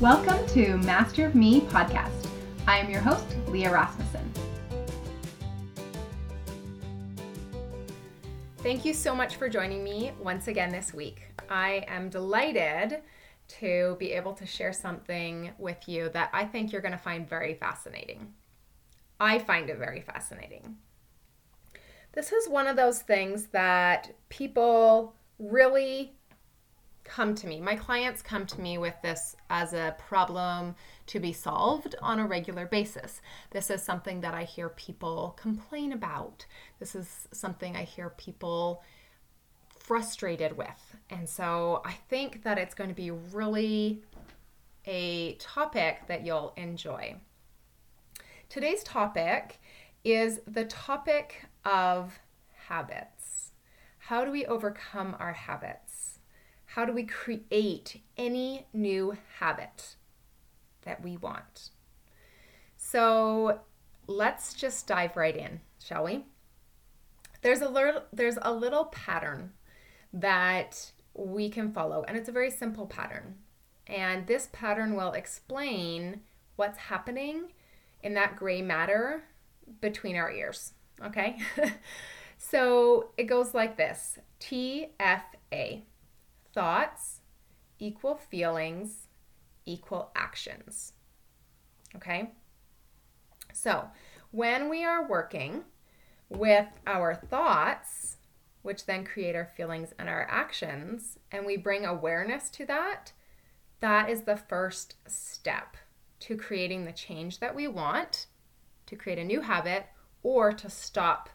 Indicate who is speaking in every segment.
Speaker 1: Welcome to Master of Me podcast. I am your host, Leah Rasmussen. Thank you so much for joining me once again this week. I am delighted to be able to share something with you that I think you're going to find very fascinating. I find it very fascinating. This is one of those things that people really come to me. My clients come to me with this as a problem to be solved on a regular basis. This is something that I hear people complain about. This is something I hear people frustrated with. And so I think that it's going to be really a topic that you'll enjoy. Today's topic is the topic of habits. How do we overcome our habits? How do we create any new habit that we want? So let's just dive right in, shall we? There's a little there's a little pattern that we can follow and it's a very simple pattern. And this pattern will explain what's happening in that gray matter between our ears. Okay? so it goes like this TFA thoughts equal feelings equal actions. Okay? So when we are working with our thoughts, which then create our feelings and our actions, and we bring awareness to that, that is the first step to creating the change that we want, to create a new habit, or to stop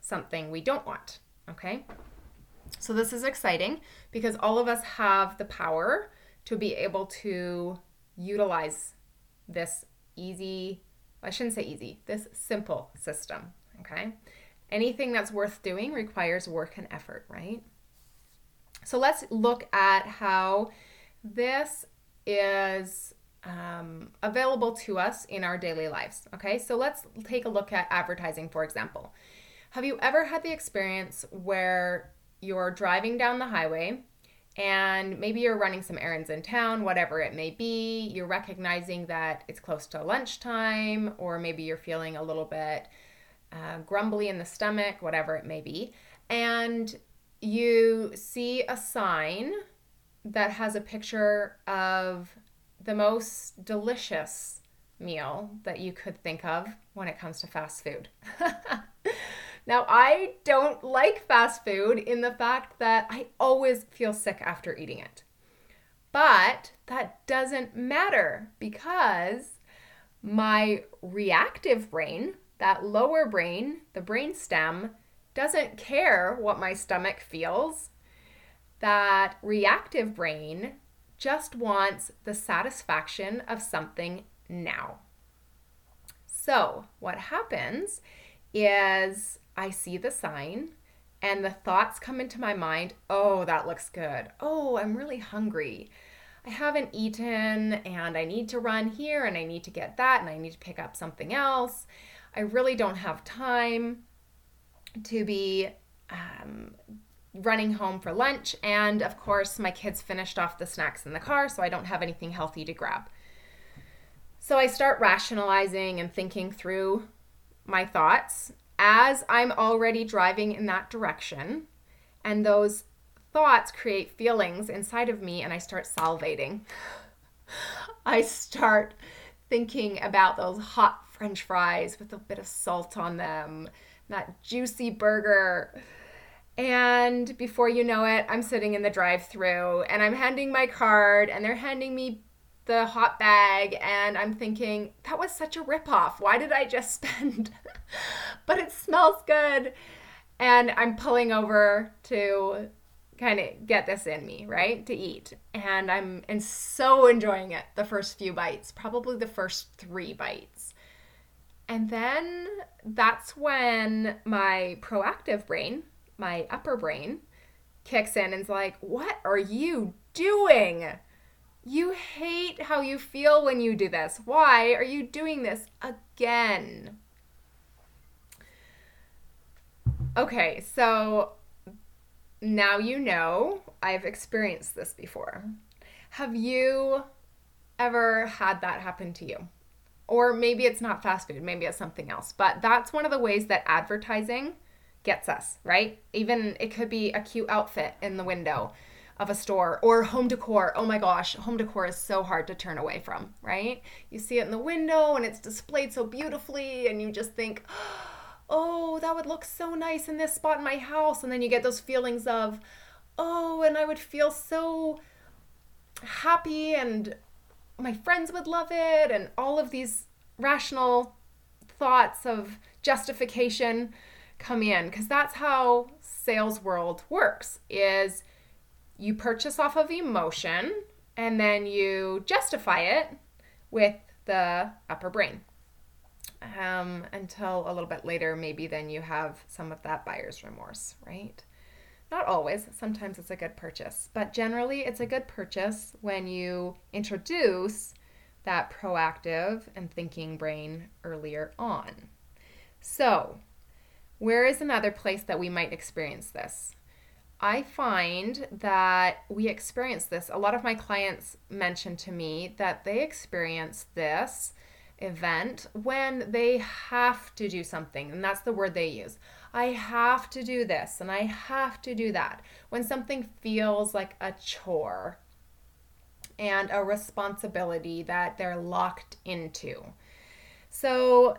Speaker 1: something we don't want. Okay? So, this is exciting because all of us have the power to be able to utilize this easy, I shouldn't say easy, this simple system. Okay? Anything that's worth doing requires work and effort, right? So, let's look at how this is um, available to us in our daily lives. Okay, so let's take a look at advertising, for example. Have you ever had the experience where you're driving down the highway and maybe you're running some errands in town, whatever it may be, you're recognizing that it's close to lunchtime, or maybe you're feeling a little bit uh, grumbly in the stomach, whatever it may be, and you see a sign that has a picture of the most delicious meal that you could think of when it comes to fast food. now, I don't like fast food in the fact that I always feel sick after eating it. But that doesn't matter because my reactive brain, that lower brain, the brain stem, doesn't care what my stomach feels. That reactive brain just wants the satisfaction of something now. So, what happens is I see the sign and the thoughts come into my mind oh, that looks good. Oh, I'm really hungry. I haven't eaten and I need to run here and I need to get that and I need to pick up something else. I really don't have time to be um, running home for lunch. And of course, my kids finished off the snacks in the car, so I don't have anything healthy to grab. So I start rationalizing and thinking through my thoughts as I'm already driving in that direction. And those thoughts create feelings inside of me, and I start salivating. I start thinking about those hot french fries with a bit of salt on them, that juicy burger and before you know it, I'm sitting in the drive through and I'm handing my card and they're handing me the hot bag and I'm thinking, that was such a ripoff. Why did I just spend? but it smells good. And I'm pulling over to kind of get this in me, right? To eat. And I'm and so enjoying it the first few bites, probably the first 3 bites. And then that's when my proactive brain, my upper brain kicks in and is like, What are you doing? You hate how you feel when you do this. Why are you doing this again? Okay, so now you know I've experienced this before. Have you ever had that happen to you? Or maybe it's not fast food, maybe it's something else. But that's one of the ways that advertising gets us, right? Even it could be a cute outfit in the window of a store or home decor. Oh my gosh, home decor is so hard to turn away from, right? You see it in the window and it's displayed so beautifully, and you just think, oh, Oh, that would look so nice in this spot in my house. And then you get those feelings of, oh, and I would feel so happy and my friends would love it, and all of these rational thoughts of justification come in because that's how sales world works is you purchase off of emotion and then you justify it with the upper brain um, until a little bit later maybe then you have some of that buyer's remorse right? Not always. Sometimes it's a good purchase. But generally it's a good purchase when you introduce that proactive and thinking brain earlier on. So where is another place that we might experience this? I find that we experience this. A lot of my clients mention to me that they experience this event when they have to do something, and that's the word they use. I have to do this and I have to do that. When something feels like a chore and a responsibility that they're locked into. So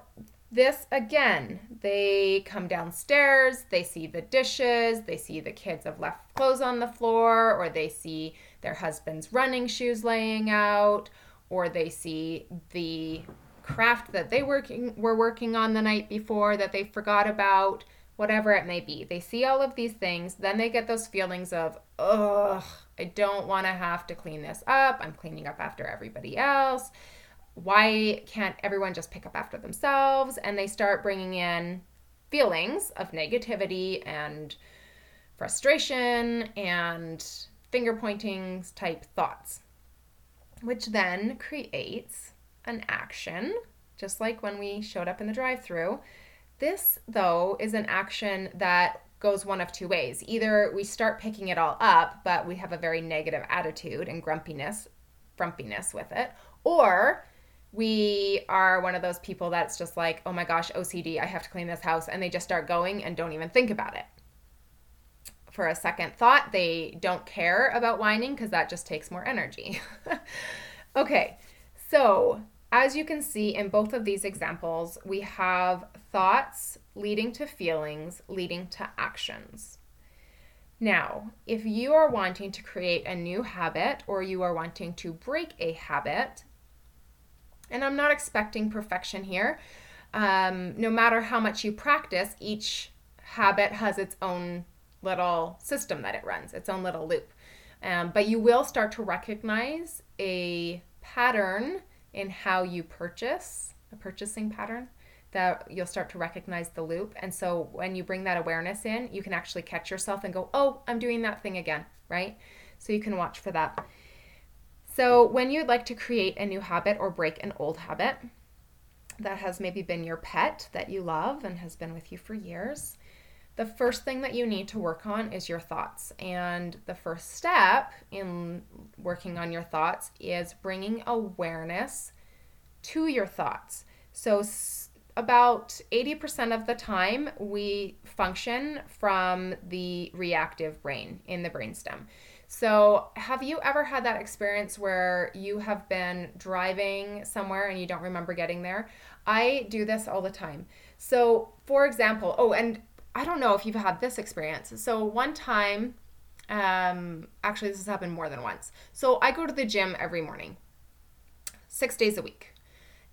Speaker 1: this again, they come downstairs, they see the dishes, they see the kids have left clothes on the floor, or they see their husband's running shoes laying out, or they see the craft that they working were working on the night before that they forgot about, whatever it may be. They see all of these things, then they get those feelings of, ugh, I don't want to have to clean this up. I'm cleaning up after everybody else why can't everyone just pick up after themselves? And they start bringing in feelings of negativity and frustration and finger pointing type thoughts, which then creates an action, just like when we showed up in the drive through. This, though, is an action that goes one of two ways. Either we start picking it all up, but we have a very negative attitude and grumpiness, frumpiness with it, or we are one of those people that's just like, oh my gosh, OCD, I have to clean this house. And they just start going and don't even think about it. For a second thought, they don't care about whining because that just takes more energy. okay, so as you can see in both of these examples, we have thoughts leading to feelings, leading to actions. Now, if you are wanting to create a new habit or you are wanting to break a habit, and I'm not expecting perfection here. Um, no matter how much you practice, each habit has its own little system that it runs, its own little loop. Um, but you will start to recognize a pattern in how you purchase, a purchasing pattern that you'll start to recognize the loop. And so when you bring that awareness in, you can actually catch yourself and go, oh, I'm doing that thing again, right? So you can watch for that. So, when you'd like to create a new habit or break an old habit that has maybe been your pet that you love and has been with you for years, the first thing that you need to work on is your thoughts. And the first step in working on your thoughts is bringing awareness to your thoughts. So, about 80% of the time, we function from the reactive brain in the brainstem. So, have you ever had that experience where you have been driving somewhere and you don't remember getting there? I do this all the time. So, for example, oh, and I don't know if you've had this experience. So, one time, um, actually, this has happened more than once. So, I go to the gym every morning, six days a week.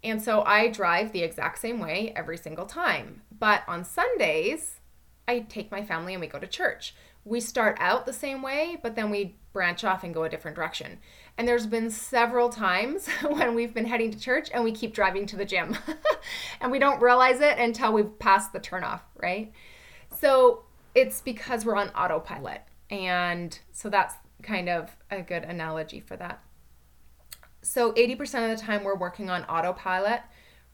Speaker 1: And so I drive the exact same way every single time. But on Sundays, I take my family and we go to church we start out the same way, but then we branch off and go a different direction. And there's been several times when we've been heading to church and we keep driving to the gym. and we don't realize it until we've passed the turnoff, right? So it's because we're on autopilot. And so that's kind of a good analogy for that. So 80% of the time we're working on autopilot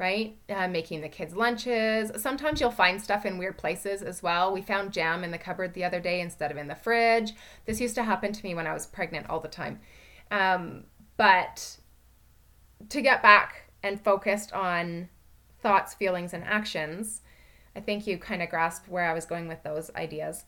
Speaker 1: right? Uh, making the kids' lunches. Sometimes you'll find stuff in weird places as well. We found jam in the cupboard the other day instead of in the fridge. This used to happen to me when I was pregnant all the time. Um, but to get back and focused on thoughts, feelings, and actions, I think you kind of grasped where I was going with those ideas.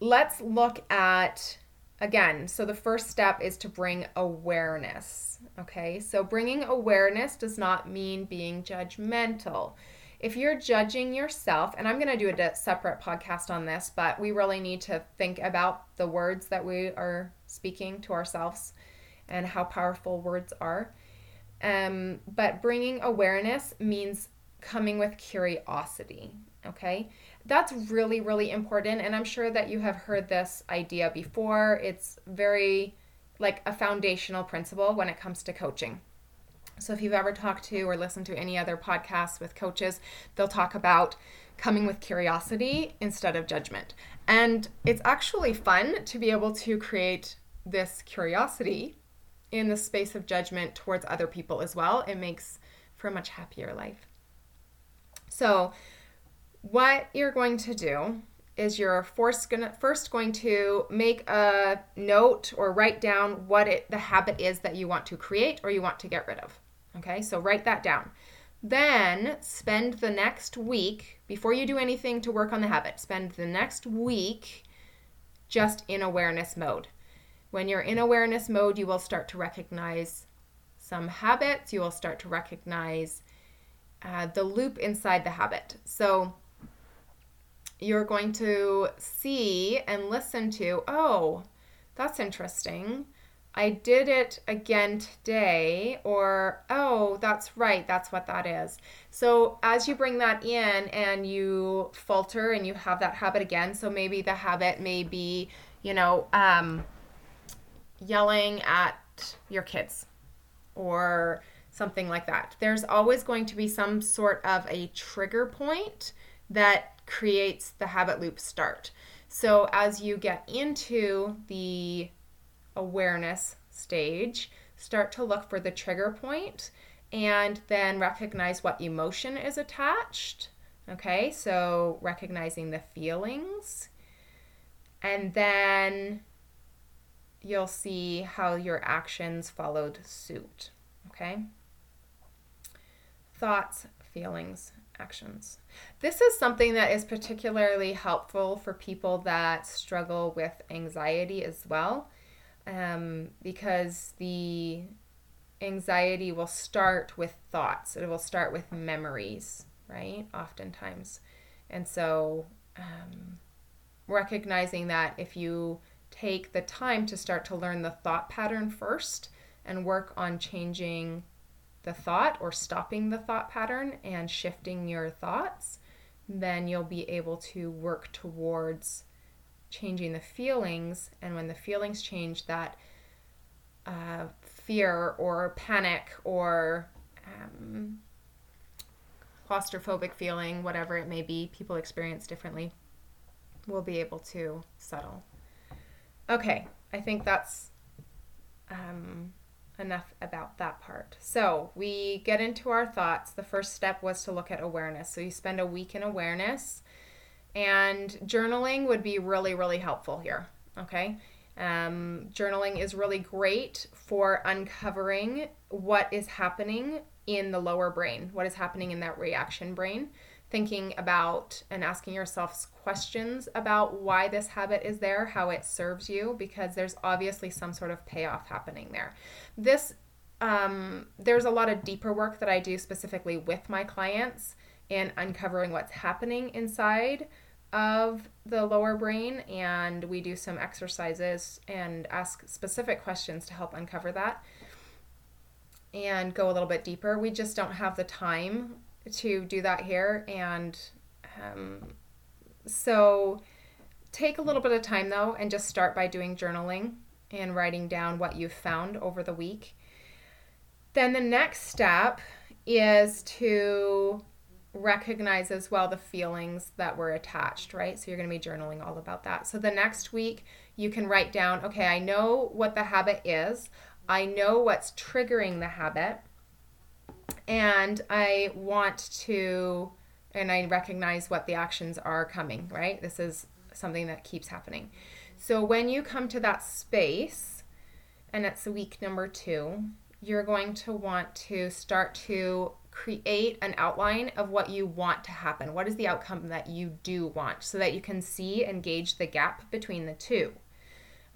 Speaker 1: Let's look at again. So, the first step is to bring awareness. Okay, so bringing awareness does not mean being judgmental. If you're judging yourself, and I'm going to do a separate podcast on this, but we really need to think about the words that we are speaking to ourselves and how powerful words are. Um, but bringing awareness means coming with curiosity. Okay, that's really, really important. And I'm sure that you have heard this idea before. It's very like a foundational principle when it comes to coaching. So if you've ever talked to or listened to any other podcasts with coaches, they'll talk about coming with curiosity instead of judgment. And it's actually fun to be able to create this curiosity in the space of judgment towards other people as well. It makes for a much happier life. So, what you're going to do is you're first gonna first going to make a note or write down what it the habit is that you want to create or you want to get rid of. Okay, so write that down. Then spend the next week before you do anything to work on the habit. Spend the next week just in awareness mode. When you're in awareness mode, you will start to recognize some habits. You will start to recognize uh, the loop inside the habit. So you're going to see and listen to, oh, that's interesting. I did it again today, or oh, that's right, that's what that is. So, as you bring that in and you falter and you have that habit again, so maybe the habit may be, you know, um, yelling at your kids or something like that. There's always going to be some sort of a trigger point that creates the habit loop start. So as you get into the awareness stage, start to look for the trigger point and then recognize what emotion is attached. Okay, so recognizing the feelings. And then you'll see how your actions followed suit. Okay? Thoughts, feelings, actions. This is something that is particularly helpful for people that struggle with anxiety as well, um, because the anxiety will start with thoughts, it will start with memories, right? Oftentimes. And so, um, recognizing that if you take the time to start to learn the thought pattern first and work on changing the thought or stopping the thought pattern and shifting your thoughts, then you'll be able to work towards changing the feelings. And when the feelings change, that uh, fear or panic or um, claustrophobic feeling, whatever it may be, people experience differently, will be able to settle. Okay, I think that's um, enough about that part. So we get into our thoughts. The first step was to look at awareness. So you spend a week in awareness, and journaling would be really, really helpful here. Okay. Um, journaling is really great for uncovering what is happening in the lower brain, what is happening in that reaction brain thinking about and asking yourself questions about why this habit is there, how it serves you, because there's obviously some sort of payoff happening there. This um, there's a lot of deeper work that I do specifically with my clients in uncovering what's happening inside of the lower brain, and we do some exercises and ask specific questions to help uncover that and go a little bit deeper. We just don't have the time to do that here. And um, so take a little bit of time though and just start by doing journaling and writing down what you've found over the week. Then the next step is to recognize as well the feelings that were attached, right? So you're going to be journaling all about that. So the next week, you can write down okay, I know what the habit is, I know what's triggering the habit and I want to, and I recognize what the actions are coming, right? This is something that keeps happening. So when you come to that space, and it's week number two, you're going to want to start to create an outline of what you want to happen. What is the outcome that you do want so that you can see and gauge the gap between the two.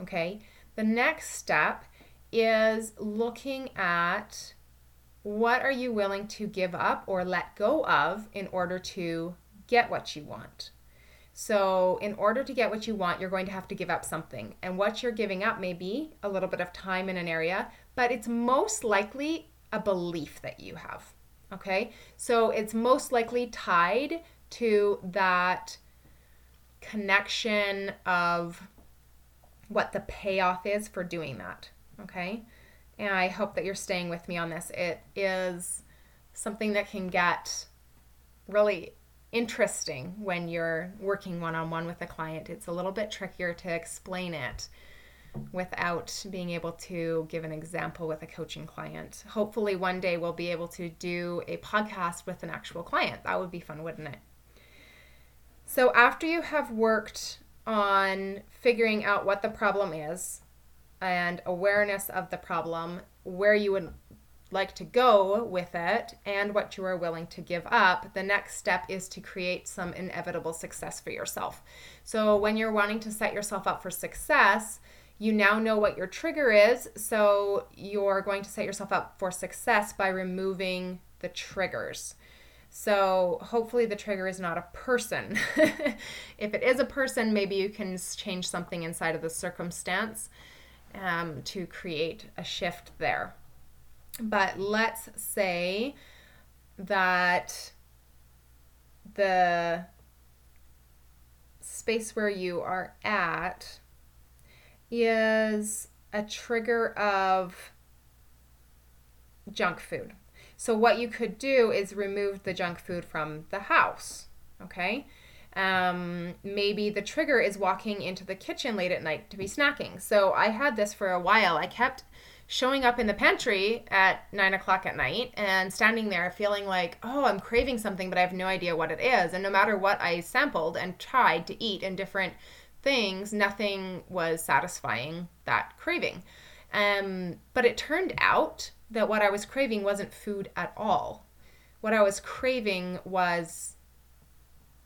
Speaker 1: Okay, the next step is looking at what are you willing to give up or let go of in order to get what you want. So, in order to get what you want, you're going to have to give up something. And what you're giving up may be a little bit of time in an area, but it's most likely a belief that you have. Okay? So, it's most likely tied to that connection of what the payoff is for doing that. Okay? And I hope that you're staying with me on this. It is something that can get really interesting when you're working one on one with a client. It's a little bit trickier to explain it without being able to give an example with a coaching client. Hopefully, one day we'll be able to do a podcast with an actual client. That would be fun, wouldn't it? So, after you have worked on figuring out what the problem is and awareness of the problem, where you would like to go with it and what you are willing to give up, the next step is to create some inevitable success for yourself. So, when you're wanting to set yourself up for success, you now know what your trigger is. So, you're going to set yourself up for success by removing the triggers. So, hopefully, the trigger is not a person. if it is a person, maybe you can change something inside of the circumstance um, to create a shift there. But let's say that the space where you are at is a trigger of junk food. So, what you could do is remove the junk food from the house. Okay. Um, maybe the trigger is walking into the kitchen late at night to be snacking. So, I had this for a while. I kept showing up in the pantry at nine o'clock at night and standing there feeling like, oh, I'm craving something, but I have no idea what it is. And no matter what I sampled and tried to eat in different things, nothing was satisfying that craving. Um, but it turned out that what I was craving wasn't food at all. What I was craving was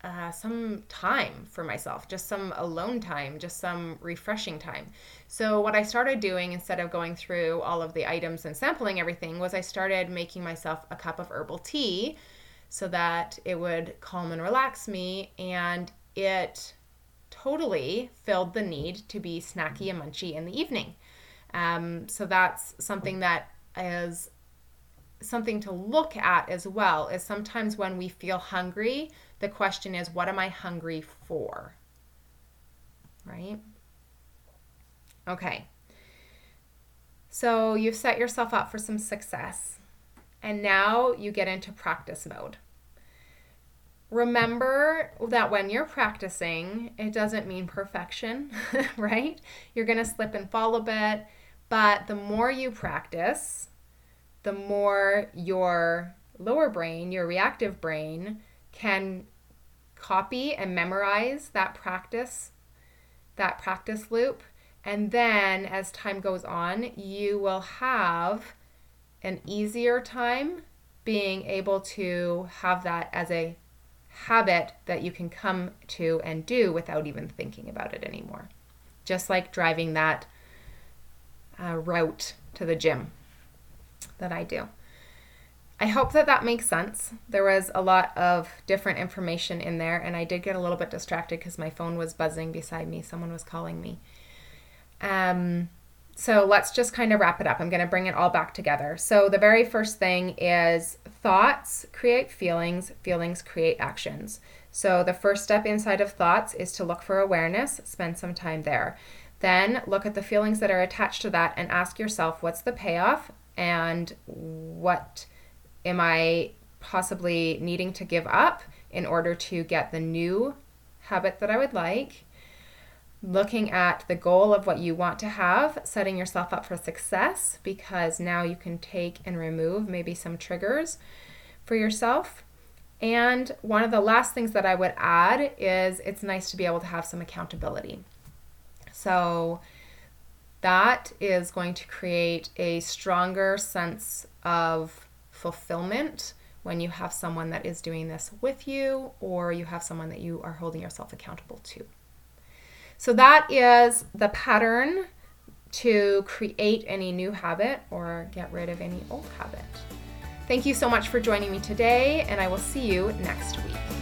Speaker 1: uh, some time for myself, just some alone time, just some refreshing time. So, what I started doing instead of going through all of the items and sampling everything was I started making myself a cup of herbal tea so that it would calm and relax me. And it totally filled the need to be snacky and munchy in the evening. Um, so, that's something that is something to look at as well is sometimes when we feel hungry the question is, what am I hungry for? Right? Okay. So you've set yourself up for some success. And now you get into practice mode. Remember that when you're practicing, it doesn't mean perfection, right? You're going to slip and fall a bit, but the more you practice, the more your lower brain, your reactive brain, can copy and memorize that practice, that practice loop. And then as time goes on, you will have an easier time being able to have that as a habit that you can come to and do without even thinking about it anymore. Just like driving that uh, route to the gym that I do. I hope that that makes sense. There was a lot of different information in there, and I did get a little bit distracted because my phone was buzzing beside me. Someone was calling me. Um, so let's just kind of wrap it up. I'm going to bring it all back together. So, the very first thing is thoughts create feelings, feelings create actions. So, the first step inside of thoughts is to look for awareness, spend some time there. Then look at the feelings that are attached to that and ask yourself what's the payoff and what am I possibly needing to give up in order to get the new habit that I would like? Looking at the goal of what you want to have, setting yourself up for success because now you can take and remove maybe some triggers for yourself. And one of the last things that I would add is it's nice to be able to have some accountability. So, That is going to create a stronger sense of fulfillment when you have someone that is doing this with you or you have someone that you are holding yourself accountable to. So, that is the pattern to create any new habit or get rid of any old habit. Thank you so much for joining me today, and I will see you next week.